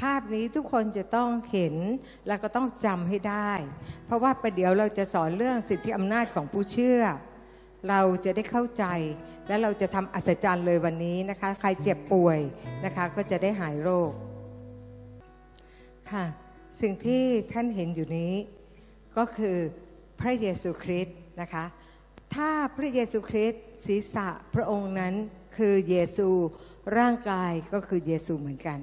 ภาพนี้ทุกคนจะต้องเห็นแล้วก็ต้องจำให้ได้ เพราะว่าประเดี๋ยวเราจะสอนเรื่องสิทธิอำนาจของผู้เชื่อ เราจะได้เข้าใจ และเราจะทำอัศจรรย์เลยวันนี้นะคะ ใครเจ็บป่วยนะคะ ก็จะได้หายโรคค่ะ สิ่งที่ท่านเห็นอยู่นี้ ก็คือพระเยซูคริสต์นะคะ ถ้าพระเยซูคริสต์ศีรษะพระองค์นั้นคือเยซูร่างกายก็คือเยซูเหมือนกัน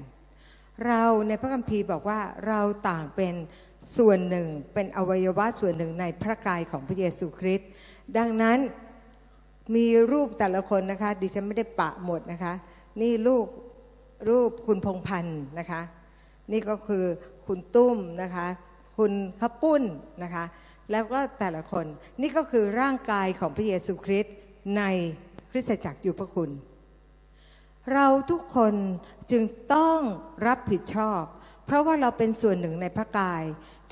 เราในพระคัมภีร์บอกว่าเราต่างเป็นส่วนหนึ่ง เป็นอวัยวะส่วนหนึ่งในพระกายของพระเยซูคริสต์ดังนั้นมีรูปแต่ละคนนะคะ ดิฉันไม่ได้ปะหมดนะคะ นี่รูปรูปคุณพงพันธ์นะคะ นี่ก็คือคุณตุ้มนะคะ คุณข้าปุ้นนะคะ แล้วก็แต่ละคนนี่ก็คือร่างกายของพระเยซูคริสต์ในคริสตจักรอยู่พระคุณ เราทุกคนจึงต้องรับผิดชอบ เพราะว่าเราเป็นส่วนหนึ่งในพระกาย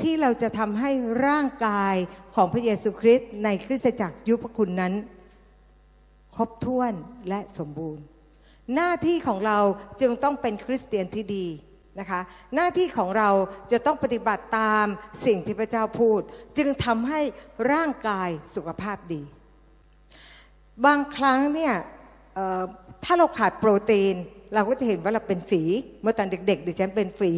ที่เราจะทำให้ร่างกายของพระเยซูคริสต์ในคริสตจักรยุพระคุณนั้น ครบถ้วนและสมบูรณ์ หน้าที่ของเราจึงต้องเป็นคริสเตียนที่ดีนะคะหน้าที่ของเราจะต้องปฏิบัติตามสิ่งที่พระเจ้าพูด จึงทำให้ร่างกายสุขภาพดี บางครั้งเนี่ย ถ้าเราขาดโปรตีน เราก็จะเห็นว่าเราเป็นฝี เมื่อตอนเด็กๆดิฉันเป็นฝี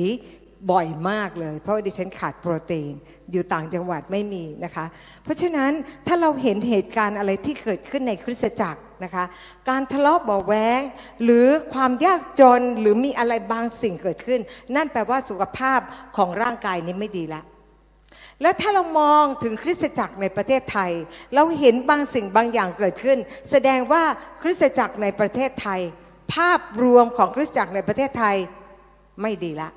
บ่อยมากเลย เพราะว่าดิฉันขาดโปรตีน อยู่ต่างจังหวัดไม่มีนะคะ เพราะฉะนั้นถ้าเราเห็นเหตุการณ์อะไรที่เกิดขึ้นในคริสตจักรนะคะ การทะเลาะเบาแวงหรือความยากจนหรือมีอะไรบางสิ่งเกิดขึ้น นั่นแปลว่าสุขภาพของร่างกายนี้ไม่ดีละ และถ้าเรามองถึงคริสตจักรในประเทศไทย เราเห็นบางสิ่งบางอย่างเกิดขึ้น แสดงว่าคริสตจักรในประเทศไทย ภาพรวมของคริสตจักรในประเทศไทยไม่ดีละ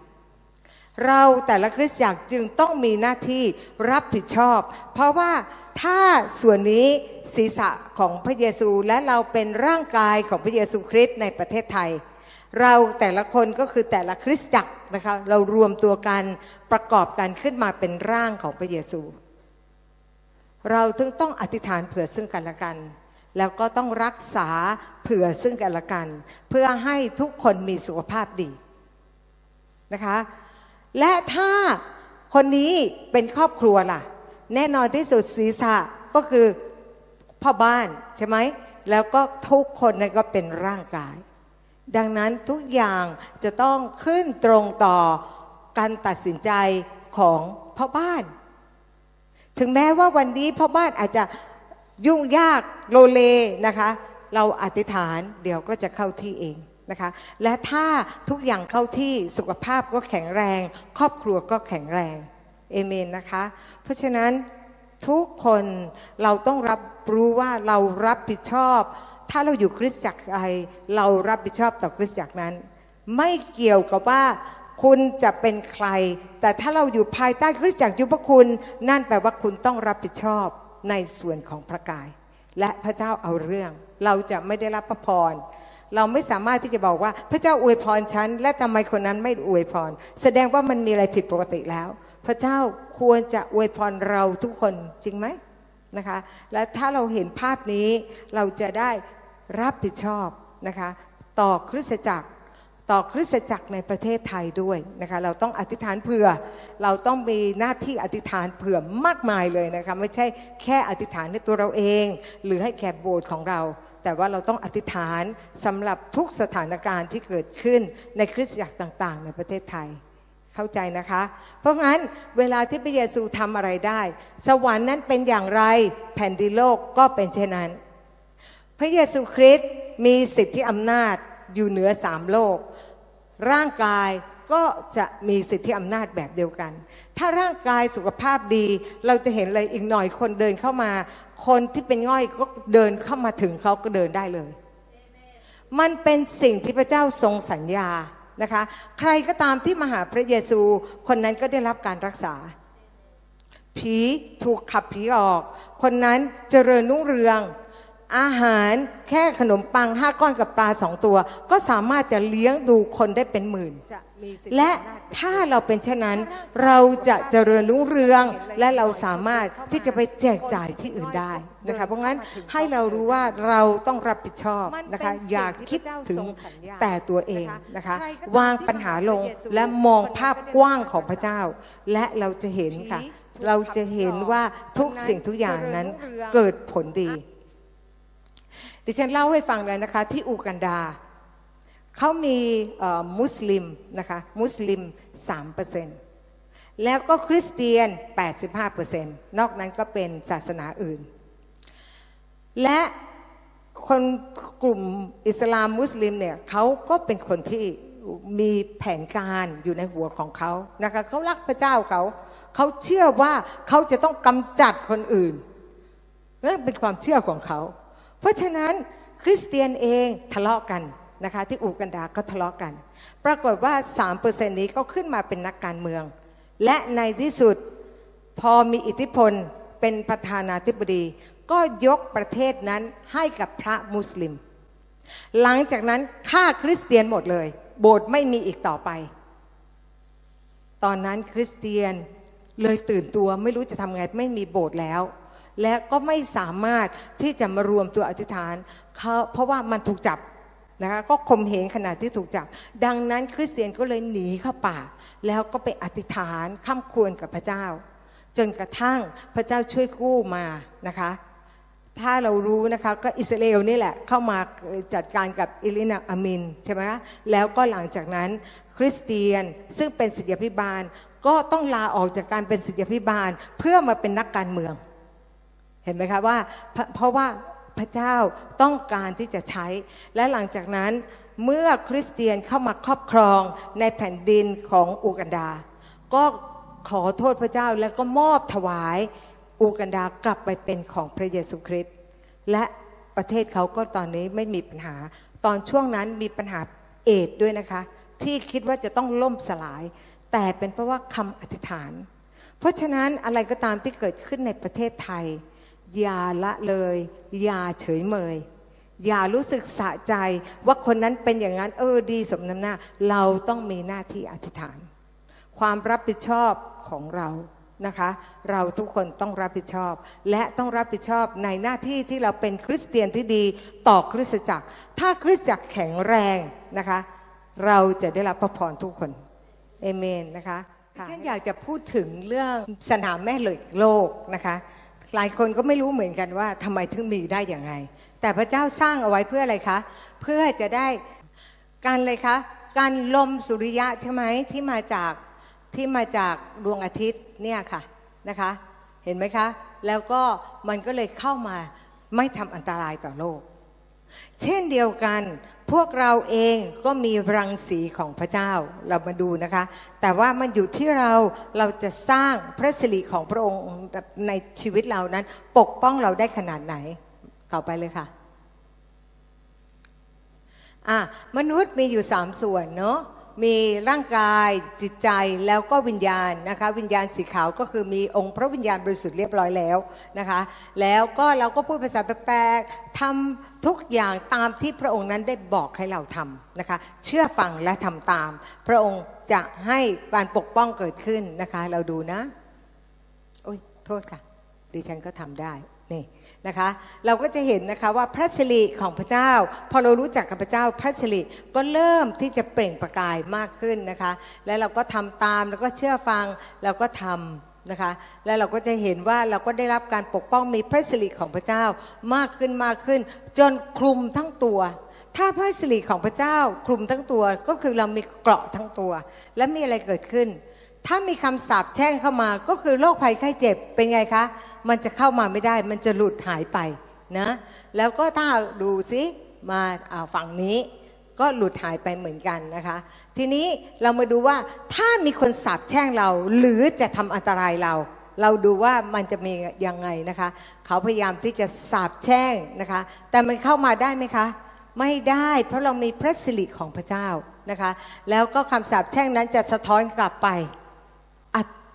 เราแต่ละคริสตจักรจึงต้องมีหน้าที่รับผิดชอบ เพราะว่าถ้าส่วนนี้ศีรษะของพระเยซูและเราเป็นร่างกายของพระเยซูคริสต์ในประเทศไทย เราแต่ละคนก็คือแต่ละคริสตจักรนะคะเรารวมตัวกันประกอบกันขึ้นมาเป็นร่างของพระเยซู เราถึงต้องอธิษฐานเผื่อซึ่งกันและกัน แล้วก็ต้องรักษาเผื่อซึ่งกันและกัน เพื่อให้ทุกคนมีสุขภาพดีนะคะและถ้าคนนี้เป็นครอบครัวล่ะ แน่นอนที่สุดศีรษะก็คือพ่อบ้านใช่ไหมแล้วก็ทุกคนนั่นก็เป็นร่างกาย ดังนั้นทุกอย่างจะต้องขึ้นตรงต่อการตัดสินใจของพ่อบ้าน ถึงแม้ว่าวันนี้พ่อบ้านอาจจะยุ่งยากโลเลนะคะ เราอธิษฐานเดี๋ยวก็จะเข้าที่เองนะคะ และถ้าทุกอย่างเข้าที่สุขภาพก็แข็งแรง ครอบครัวก็แข็งแรงเอเมนนะคะ เพราะฉะนั้นทุกคนเราต้องรับรู้ว่าเรารับผิดชอบ ถ้าเราอยู่คริสตจักรใดเรารับผิดชอบต่อคริสตจักรนั้น ไม่เกี่ยวกับว่าคุณจะเป็นใคร แต่ถ้าเราอยู่ภายใต้คริสตจักรยุพคุณ นั่นแปลว่าคุณต้องรับผิดชอบในส่วนของพระกาย และพระเจ้าเอาเรื่อง เราจะไม่ได้รับพระพรเราไม่สามารถที่จะบอกว่าพระเจ้าอวยพรฉัน และทำไมคนนั้นไม่อวยพร แสดงว่ามันมีอะไรผิดปกติแล้ว พระเจ้าควรจะอวยพรเราทุกคนจริงไหมนะคะ และถ้าเราเห็นภาพนี้เราจะได้ รับผิดชอบนะคะต่อคริสตจักรต่อคริสตจักรในประเทศไทยด้วยนะคะเราต้องอธิษฐานเผื่อ เราต้องมีหน้าที่อธิษฐานเผื่อมากมายเลยนะคะไม่ใช่แค่อธิษฐานในตัวเราเอง หรือให้แก่โบสถ์ของเรา แต่ว่าเราต้องอธิษฐานสำหรับทุกสถานการณ์ที่เกิดขึ้นในคริสตจักรต่างๆ ในประเทศไทยเข้าใจนะคะ เพราะงั้นเวลาที่พระเยซูทำอะไรได้ สวรรค์นั้นเป็นอย่างไรแผ่นดินโลกก็เป็นเช่นนั้น พระเยซูคริสต์มีสิทธิอำนาจอยู่เหนือสามโลก ร่างกายก็จะมีสิทธิอำนาจแบบเดียวกัน ถ้าร่างกายสุขภาพดี เราจะเห็นเลยอีกหน่อยคนเดินเข้ามา คนที่เป็นง่อยก็เดินเข้ามาถึงเขาก็เดินได้เลย มันเป็นสิ่งที่พระเจ้าทรงสัญญานะคะ ใครก็ตามที่มาหาพระเยซู คนนั้นก็ได้รับการรักษา ผีถูกขับผีออก คนนั้นเจริญรุ่งเรือง อาหารแค่ขนมปังห้าก้อนกับปลาสองตัว ก็สามารถจะเลี้ยงดูคนได้เป็นหมื่น และถ้าเราเป็นเช่นนั้น เราจะเจริญรุ่งเรือง และเราสามารถที่จะไปแจกจ่ายที่อื่นได้นะคะเพราะงั้นให้เรารู้ว่าเราต้องรับผิดชอบนะคะอย่าคิดถึงแต่ตัวเองนะคะวางปัญหาลงและมองภาพกว้างของพระเจ้า และเราจะเห็นค่ะ เราจะเห็นว่าทุกสิ่งทุกอย่างนั้นเกิดผลดี ดิฉันเล่าให้ฟังเลยนะคะ ที่อูกันดา เขามีมุสลิมนะคะ มุสลิม 3%แล้วก็คริสเตียน 85%นอกนั้นก็เป็นศาสนาอื่น และคนกลุ่มอิสลามมุสลิมเนี่ยเขาก็เป็นคนที่มีแผนการอยู่ในหัวของเขานะคะเขารักพระเจ้าเขา เขาเชื่อว่าเขาจะต้องกำจัดคนอื่นนั่นเป็นความเชื่อของเขา ราะฉะนั้นคริสเตียนเองทะเลาะกันนะคะที่อูกันดาก็ทะเลาะกัน ปรากฏว่า 3%นี้ก็ขึ้นมาเป็นนักการเมือง และในที่สุดพอมีอิทธิพลเป็นประธานาธิบดี ก็ยกประเทศนั้นให้กับพระมุสลิม หลังจากนั้นฆ่าคริสเตียนหมดเลย โบสถ์ไม่มีอีกต่อไป ตอนนั้นคริสเตียนเลยตื่นตัวไม่รู้จะทำไงไม่มีโบสถ์แล้ว และก็ไม่สามารถที่จะมารวมตัวอธิษฐานเพราะว่ามันถูกจับนะคะก็คมเหงขนาดที่ถูกจับ ดังนั้นคริสเตียนก็เลยหนีเข้าป่า แล้วก็ไปอธิษฐานข้ามควรกับพระเจ้า จนกระทั่งพระเจ้าช่วยกู้มานะคะถ้าเรารู้นะคะก็อิสราเอลนี่แหละเข้ามาจัดการกับอิลินาอามินใช่ไหมคะแล้วก็หลังจากนั้นคริสเตียนซึ่งเป็นศิษยาพิบาล ก็ต้องลาออกจากการเป็นศิษยาพิบาลเพื่อมาเป็นนักการเมือง เห็นไหมคะว่าเพราะว่าพระเจ้าต้องการที่จะใช้ และหลังจากนั้นเมื่อคริสเตียนเข้ามาครอบครองในแผ่นดินของอูกันดา ก็ขอโทษพระเจ้าแล้วก็มอบถวายอูกันดากลับไปเป็นของพระเยซูคริสต์และประเทศเขาก็ตอนนี้ไม่มีปัญหา ตอนช่วงนั้นมีปัญหาเอดด้วยนะคะ ที่คิดว่าจะต้องล่มสลาย แต่เป็นเพราะว่าคำอธิษฐาน เพราะฉะนั้นอะไรก็ตามที่เกิดขึ้นในประเทศไทย อย่าละเลย อย่าเฉยเมย อย่ารู้สึกสะใจว่าคนนั้นเป็นอย่างนั้น เออดีสมน้ำหน้า เราต้องมีหน้าที่อธิษฐาน ความรับผิดชอบของเรานะคะ เราทุกคนต้องรับผิดชอบ และต้องรับผิดชอบในหน้าที่ที่เราเป็นคริสเตียนที่ดีต่อคริสตจักร ถ้าคริสตจักรแข็งแรงนะคะ เราจะได้รับพระพรทุกคนเอเมนนะคะฉันอยากจะพูดถึงเรื่องสนามแม่เหล็กโลกนะคะ หลายคนก็ไม่รู้เหมือนกันว่าทำไมถึงมีได้อย่างไรแต่พระเจ้าสร้างเอาไว้เพื่ออะไรคะ เพื่อจะได้การเลยคะ การลมสุริยะใช่ไหมที่มาจากที่มาจากดวงอาทิตย์เนี่ยค่ะนะคะ เห็นไหมคะ แล้วก็มันก็เลยเข้ามาไม่ทำอันตรายต่อโลก เช่นเดียวกันพวกเราเองก็มีรังสีของพระเจ้าเรามาดูนะคะ แต่ว่ามันอยู่ที่เราเราจะสร้างพระสิริของพระองค์ในชีวิตเรานั้น ปกป้องเราได้ขนาดไหน ต่อไปเลยค่ะอะมนุษย์มีอยู่สามส่วนเนาะ มีร่างกายจิตใจแล้วก็วิญญาณนะคะวิญญาณสีขาวก็คือมีองค์พระวิญญาณบริสุทธิ์เรียบร้อยแล้วนะคะแล้วก็เราก็พูดภาษาแปลกๆทำทุกอย่างตามที่พระองค์นั้นได้บอกให้เราทำนะคะเชื่อฟังและทำตาม พระองค์จะให้การปกป้องเกิดขึ้นนะคะเราดูนะโอ้ยโทษค่ะดิฉันก็ทำได้นี่ นะคะเราก็จะเห็นนะคะว่าพระสิริของพระเจ้า พอเรารู้จักกับพระเจ้าพระสิริก็เริ่มที่จะเปล่งประกายมากขึ้นนะคะ และเราก็ทำตามแล้วก็เชื่อฟังเราก็ทำนะคะและเราก็จะเห็นว่าเราก็ได้รับการปกป้องมีพระสิริของพระเจ้ามากขึ้นมากขึ้น จนคลุมทั้งตัว ถ้าพระสิริของพระเจ้าคลุมทั้งตัวก็คือเรามีเกราะทั้งตัว และมีอะไรเกิดขึ้น ถ้ามีคำสาปแช่งเข้ามาก็คือโรคภัยไข้เจ็บเป็นไงคะ มันจะเข้ามาไม่ได้ มันจะหลุดหายไปนะแล้วก็ถ้าดูซิมาฝั่งนี้ก็หลุดหายไปเหมือนกันนะคะ ทีนี้เรามาดูว่าถ้ามีคนสาบแช่งเรา หรือจะทำอันตรายเรา เราดูว่ามันจะมียังไงนะคะ เขาพยายามที่จะสาบแช่งนะคะ แต่มันเข้ามาได้ไหมคะ ไม่ได้เพราะเรามีพระสิริของพระเจ้านะคะ แล้วก็คำสาบแช่งนั้นจะสะท้อนกลับไป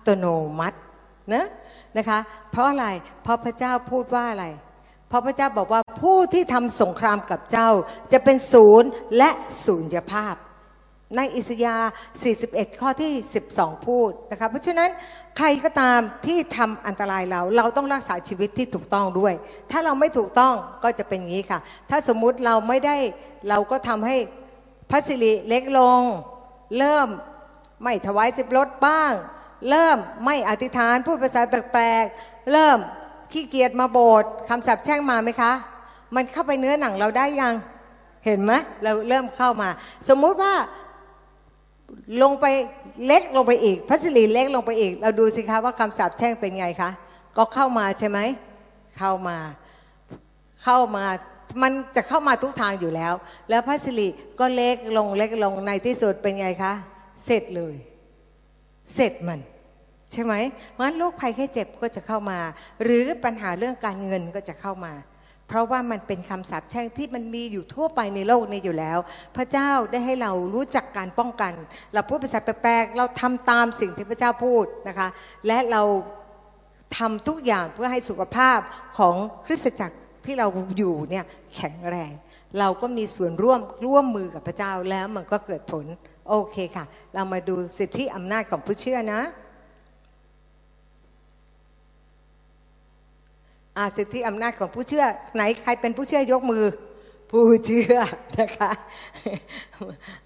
ตโนมัตินะนะคะ เพราะอะไร เพราะพระเจ้าพูดว่าอะไร เพราะพระเจ้าบอกว่าผู้ที่ทำสงครามกับเจ้าจะเป็นศูนย์และศูนยภาพ ในอิสยาห์41 ข้อที่ 12 พูดนะคะ เพราะฉะนั้นใครก็ตามที่ทำอันตรายเรา เราต้องรักษาชีวิตที่ถูกต้องด้วย ถ้าเราไม่ถูกต้องก็จะเป็นอย่างนี้ค่ะ ถ้าสมมุติเราไม่ได้เราก็ทำให้พระสิริเล็กลง เริ่มไม่ถวายสิบรถบ้าง เริ่มไม่อธิษฐานพูดภาษาแปลกๆ เริ่มขี้เกียจมาโบสถ์คำศัพแช่งมาไหมคะ มันเข้าไปเนื้อหนังเราได้ยังเห็นไหมเราเริ่มเข้ามา สมมุติว่าลงไปเล็กลงไปอีกพัสลีเล็กลงไปอีก เราดูสิคะว่าคำสาปแช่งเป็นไงคะก็เข้ามาใช่ไหมเข้ามาเข้ามามันจะเข้ามาทุกทางอยู่แล้ว แล้วพัสลีก็เล็กลงเล็กลงในที่สุดเป็นไงคะเสร็จเลย เสร็จมัน ใช่ไหมเพราะฉะนั้นโรคภัยแค่เจ็บก็จะเข้ามา หรือปัญหาเรื่องการเงินก็จะเข้ามา เพราะว่ามันเป็นคำสาปแช่งที่มันมีอยู่ทั่วไปในโลกนี้อยู่แล้ว พระเจ้าได้ให้เรารู้จักการป้องกัน เราพูดภาษาแปลกๆเราทำตามสิ่งที่พระเจ้าพูดนะคะ และเราทำทุกอย่างเพื่อให้สุขภาพของคริสตจักรที่เราอยู่เนี่ยแข็งแรง เราก็มีส่วนร่วมร่วมมือกับพระเจ้าแล้วมันก็เกิดผล โอเคค่ะ เรามาดูสิทธิอำนาจของผู้เชื่อนะ อา สิทธิอำนาจของผู้เชื่อไหนใครเป็นผู้เชื่อยกมือ ผู้เชื่อนะคะ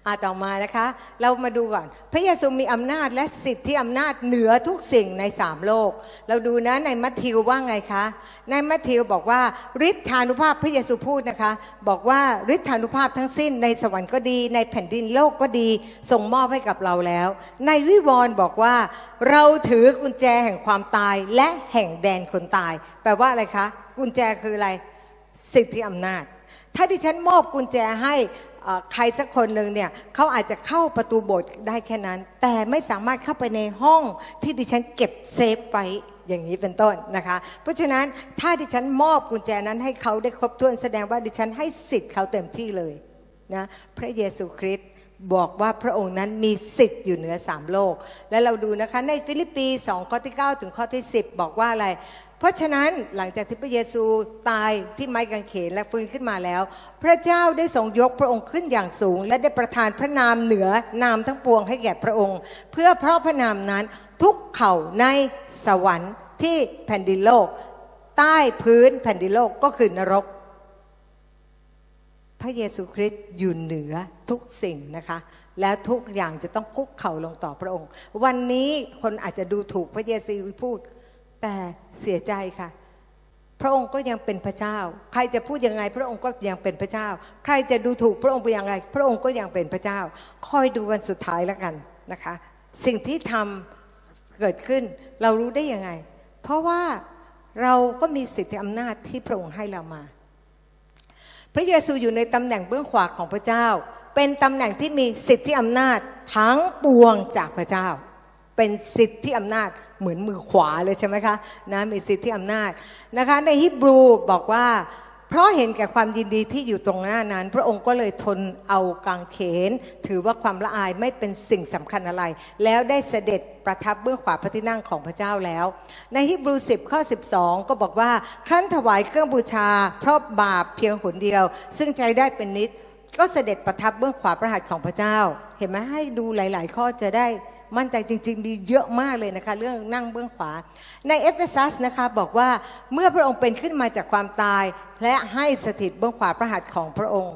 อาต่อมานะคะ เรามาดูก่อน พระเยซูมีอำนาจและสิทธิอำนาจเหนือทุกสิ่งในสามโลก เราดูนะในมัทธิวว่าไงคะ ในมัทธิวบอกว่าฤทธานุภาพพระเยซูพูดนะคะ บอกว่าฤทธานุภาพทั้งสิ้นในสวรรค์ก็ดี ในแผ่นดินโลกก็ดีส่งมอบให้กับเราแล้ว ในวิวรณ์บอกว่า เราถือกุญแจแห่งความตายและแห่งแดนคนตาย แปลว่าอะไรคะ กุญแจคืออะไร สิทธิอำนาจ ถ้าที่ฉันมอบกุญแจให้ใครสักคนหนึ่งเนี่ยเขาอาจจะเข้าประตูโบสถ์ได้แค่นั้น แต่ไม่สามารถเข้าไปในห้องที่ดิฉันเก็บเซฟไว้อย่างนี้เป็นต้นนะคะ เพราะฉะนั้นถ้าดิฉันมอบกุญแจนั้นให้เขาได้ครบถ้วนแสดงว่าดิฉันให้สิทธิ์เขาเต็มที่เลยนะพระเยซูคริสต์บอกว่าพระองค์นั้นมีสิทธิ์อยู่เหนือสามโลก และเราดูนะคะในฟิลิปปี2ข้อที่ 9 ถึงข้อที่ 10 บอกว่าอะไร เพราะฉะนั้นหลังจากที่พระเยซูตายที่ไม้กางเขนและฟื้นขึ้นมาแล้ว พระเจ้าได้ทรงยกพระองค์ขึ้นอย่างสูง และได้ประทานพระนามเหนือนามทั้งปวงให้แก่พระองค์ เพื่อเพราะพระนามนั้นทุกเข่าในสวรรค์ที่แผ่นดินโลก ใต้พื้นแผ่นดินโลกก็คือนรก พระเยซูคริสต์อยู่เหนือทุกสิ่งนะคะและทุกอย่างจะต้องคุกเข่าลงต่อพระองค์ วันนี้คนอาจจะดูถูกพระเยซูพูด แต่เสียใจค่ะ พระองค์ก็ยังเป็นพระเจ้า ใครจะพูดยังไง พระองค์ก็ยังเป็นพระเจ้า ใครจะดูถูกพระองค์ไปย่างไรพระองค์ก็ยังเป็นพระเจ้า คอยดูวันสุดท้ายแล้วกันนะคะ สิ่งที่ทำเกิดขึ้นเรารู้ได้ยังไง เพราะว่าเราก็มีสิทธิอำนาจที่พระองค์ให้เรามา พระเยซูอยู่ในตำแหน่งเบื้องขวาของพระเจ้า เป็นตำแหน่งที่มีสิทธิอำนาจทั้งปวงจากพระเจ้า เป็นสิทธิอำนาจเหมือนมือขวาเลยใช่ไหมคะนะมีสิทธิอำนาจนะคะในฮิบรูบอกว่า เพราะเห็นแก่ความยินดีที่อยู่ตรงหน้านั้น พระองค์ก็เลยทนเอากางเขน ถือว่าความละอายไม่เป็นสิ่งสำคัญอะไร แล้วได้เสด็จประทับเบื้องขวาพระที่นั่งของพระเจ้าแล้ว ในฮิบรู10ข้อ12 ก็บอกว่า ครั้นถวายเครื่องบูชา เพราะบาปเพียงหนเดียว ซึ่งใจได้เป็นนิดก็เสด็จประทับเบื้องขวาพระหัตถ์ของพระเจ้า เห็นไหมให้ดูหลาย ๆ ข้อจะได้ มั่นใจจริง ๆ มีเยอะมากเลยนะคะ เรื่องนั่งเบื้องขวา ในเอเฟซัสนะคะบอกว่าเมื่อพระองค์เป็นขึ้นมาจากความตาย และให้สถิตเบื้องขวาพระหัตถ์ของพระองค์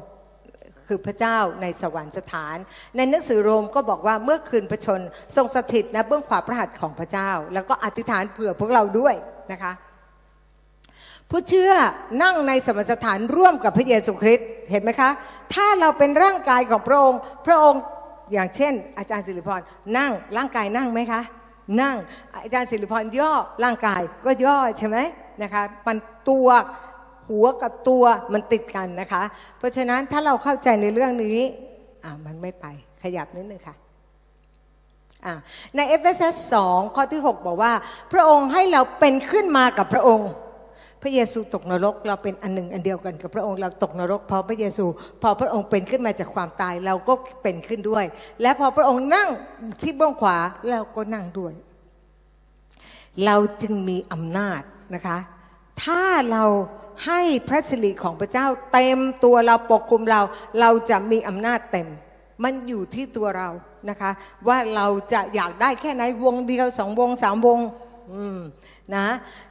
คือพระเจ้าในสวรรคสถาน ในหนังสือโรมก็บอกว่าเมื่อคืนพระชนทรงสถิตนะเบื้องขวาพระหัตถ์ของพระเจ้า แล้วก็อธิษฐานเผื่อพวกเราด้วยนะคะผู้เชื่อนั่งในสมณสถานร่วมกับพระเยซูคริสต์เห็นไหมคะ ถ้าเราเป็นร่างกายของพระองค์ พระองค์ อย่างเช่น อาจารย์สิริพรนั่งร่างกายนั่งไหมคะ นั่งอาจารย์สิริพรย่อร่างกายก็ย่อใช่ไหมนะคะมันตัวหัวกับตัวมันติดกันนะคะ เพราะฉะนั้นถ้าเราเข้าใจในเรื่องนี้อ่ามันไม่ไปขยับนิดนึงค่ะอะในเอเฟซัส2ข้อที่ 6 บอกว่า พระองค์ให้เราเป็นขึ้นมากับพระองค์ พระเยซูตกนรกเราเป็นอันหนึ่งอันเดียวกันกับพระองค์เราตกนรกพราะพระเยซู พอพระองค์เป็นขึ้นมาจากความตายเราก็เป็นขึ้นด้วย และพอพระองค์นั่งที่เบื้องขวาเราก็นั่งด้วย เราจึงมีอำนาจนะคะ ถ้าเราให้พระสิริของพระเจ้าเต็มตัวเราปกคลุมเรา เราจะมีอำนาจเต็ม มันอยู่ที่ตัวเรานะคะ ว่าเราจะอยากได้แค่ไหนวงเดียวสองวงสามวง อืม นะ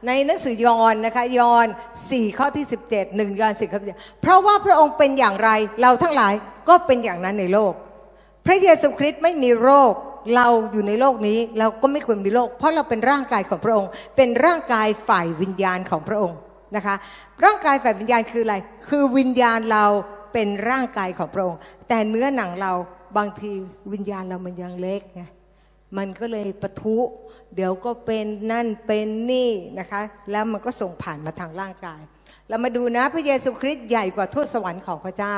ในหนังสือยอห์นนะคะยอห์น4ข้อที่ 17 1ยอห์น4ข้อที่17เพราะว่าพระองค์เป็นอย่างไรเราทั้งหลายก็เป็นอย่างนั้นในโลก พระเยซูคริสต์ไม่มีโรคเราอยู่ในโลกนี้เราก็ไม่ควรมีโรคเพราะเราเป็นร่างกายของพระองค์ เป็นร่างกายฝ่ายวิญญาณของพระองค์นะคะร่างกายฝ่ายวิญญาณคืออะไร คือวิญญาณเราเป็นร่างกายของพระองค์ แต่เนื้อหนังเราบางทีวิญญาณเรามันยังเล็กไง มันก็เลยปะทุ เดี๋ยวก็เป็นนั่นเป็นนี่นะคะ แล้วมันก็ส่งผ่านมาทางร่างกาย เรามาดูนะพระเยซูคริสต์ใหญ่กว่าทูตสวรรค์ของพระเจ้า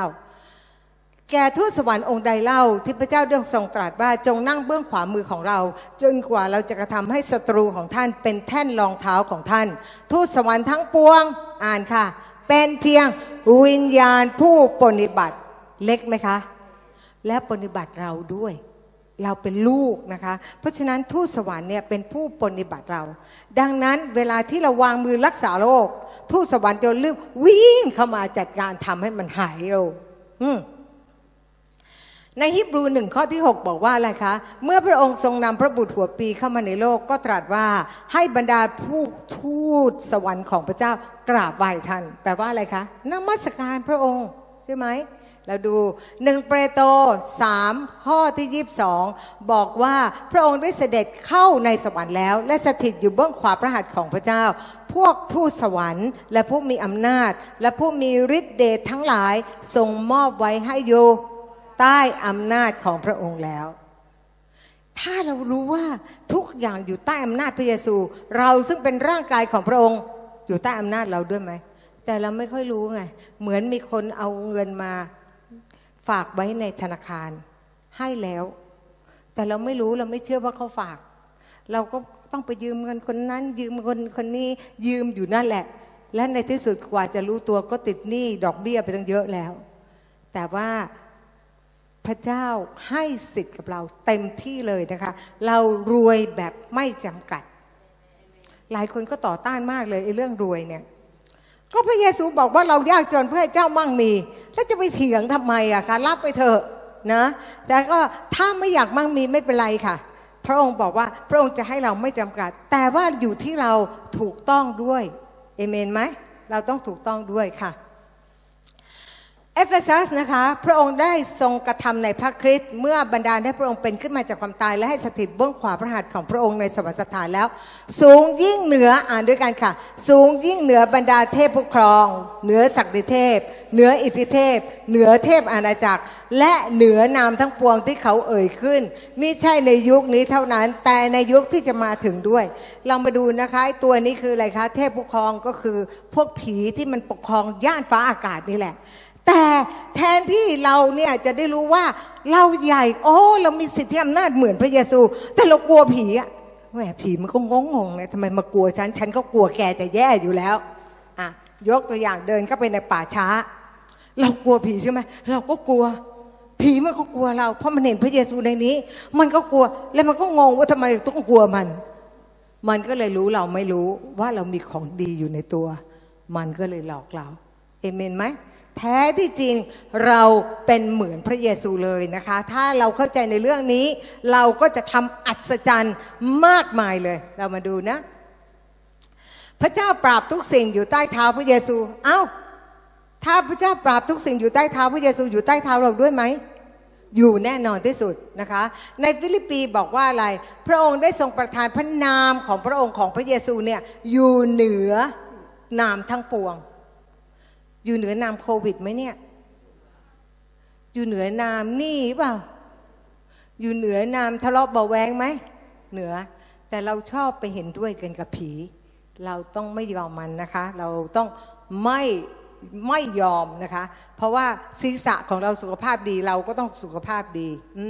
แก่ทูตสวรรค์องค์ใดเล่าที่พระเจ้าได้ทรงตรัสว่าจงนั่งเบื้องขวามือของเรา จนกว่าเราจะกระทำให้ศัตรูของท่านเป็นแท่นรองเท้าของท่าน ทูตสวรรค์ทั้งปวงอ่านค่ะ เป็นเพียงวิญญาณผู้ปฏิบัติเล็กไหมคะ และปฏิบัติเราด้วย เราเป็นลูกนะคะ เพราะฉะนั้นทูตสวรรค์เนี่ยเป็นผู้ปฏิบัติเรา ดังนั้นเวลาที่เราวางมือรักษาโรคทูตสวรรค์จะรีบวิ่งเข้ามาจัดการทำให้มันหายเร็วในฮิบรูหนึ่งข้อที่ 6 บอกว่าอะไรคะ เมื่อพระองค์ทรงนำพระบุตรหัวปีเข้ามาในโลกก็ตรัสว่าให้บรรดาผู้ทูตสวรรค์ของพระเจ้ากราบไหว้ท่าน แปลว่าอะไรคะนมัสการพระองค์ใช่ไหม เราดูหนึ่งเปโตรสามข้อที่ยีบสองบอกว่าพระองค์ได้เสด็จเข้าในสวรรค์แล้ว และสถิตอยู่เบื้องขวาพระหัตถ์ของพระเจ้า พวกทูตสวรรค์ และผู้มีอำนาจ และผู้มีฤทธิเดชทั้งหลายทรงมอบไว้ให้อยู่ใต้อำนาจของพระองค์แล้ว ถ้าเรารู้ว่าทุกอย่างอยู่ใต้อำนาจพระเยซู เราซึ่งเป็นร่างกายของพระองค์ อยู่ใต้อำนาจเราด้วยไหมแต่เราไม่ค่อยรู้ไง เหมือนมีคนเอาเงินมา ฝากไว้ในธนาคารให้แล้ว แต่เราไม่รู้เราไม่เชื่อว่าเขาฝาก เราก็ต้องไปยืมเงินคนนั้น ยืมคนคนนี้ยืมอยู่นั่นแหละ และในที่สุดกว่าจะรู้ตัวก็ติดหนี้ดอกเบี้ยไปตั้งเยอะแล้ว แต่ว่าพระเจ้าให้สิทธิ์กับเราเต็มที่เลยนะคะ เรารวยแบบไม่จำกัด หลายคนก็ต่อต้านมากเลยไอ้เรื่องรวยเนี่ย ก็พระเยซูบอกว่าเรายากจนเพื่อให้เจ้ามั่งมี แล้วจะไปเถียงทำไมอะคะรับไปเถอะนะแต่ก็ถ้าไม่อยากมั่งมีไม่เป็นไรค่ะ พระองค์บอกว่าพระองค์จะให้เราไม่จำกัด แต่ว่าอยู่ที่เราถูกต้องด้วยเอเมนไหมเราต้องถูกต้องด้วยค่ะ เอเฟซัสนะคะพระองค์ได้ทรงกระทำในพระคริสต์เมื่อบันดาลให้พระองค์เป็นขึ้นมาจากความตายและให้สถิตเบื้องขวาพระหัตถ์ของพระองค์ในสวรรคสถานแล้ว สูงยิ่งเหนืออ่านด้วยกันค่ะ สูงยิ่งเหนือบรรดาเทพผู้ครอง เหนือศักดิเทพ เหนืออิทธิเทพ เหนือเทพอาณาจักร และเหนือนามทั้งปวงที่เขาเอ่ยขึ้นมิใช่ในยุคนี้เท่านั้น แต่ในยุคที่จะมาถึงด้วยเรามาดูนะคะตัวนี้คืออะไรคะเทพผู้ครองก็คือพวกผีที่มันปกครองย่านฟ้าอากาศนี่แหละ แต่แทนที่เราเนี่ยจะได้รู้ว่าเราใหญ่ โอ้เรามีสิทธิอำนาจเหมือนพระเยซู แต่เรากลัวผีอะแหมผีมันก็งงงๆเลยทำไมมากลัวฉัน ฉันก็กลัวแกจะแย่อยู่แล้วอะยกตัวอย่างเดินเข้าไปในป่าช้า เรากลัวผีใช่ไหมเราก็กลัว ผีมันก็กลัวเรา เพราะมันเห็นพระเยซูในนี้ มันก็กลัวแล้วมันก็งงว่าทำไมต้องกลัวมัน มันก็เลยรู้เราไม่รู้ว่าเรามีของดีอยู่ในตัว มันก็เลยหลอกเราเอเมนไหม แท้ที่จริงเราเป็นเหมือนพระเยซูเลยนะคะ ถ้าเราเข้าใจในเรื่องนี้ เราก็จะทำอัศจรรย์มากมายเลย เรามาดูนะ พระเจ้าปราบทุกสิ่งอยู่ใต้เท้าพระเยซู เอ้า ถ้าพระเจ้าปราบทุกสิ่งอยู่ใต้เท้าพระเยซูอยู่ใต้เท้าเราด้วยไหมอยู่แน่นอนที่สุดนะคะ ในฟิลิปปีบอกว่าอะไร พระองค์ได้ทรงประทานพระนามของพระองค์ของพระเยซูเนี่ยอยู่เหนือนามทั้งปวง อยู่เหนือนามโควิดไหมเนี่ย อยู่เหนือนามหนี่เปล่า อยู่เหนือนามทะเลาะเบาแวงไหม เหนือ แต่เราชอบไปเห็นด้วยกันกับผี เราต้องไม่ยอมมันนะคะ เราต้องไม่ไม่ยอมนะคะ เพราะว่าศีรษะของเราสุขภาพดีเราก็ต้องสุขภาพดี อื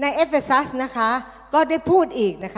ในเอเฟซัสนะคะ ก็ได้พูดอีกนะคะ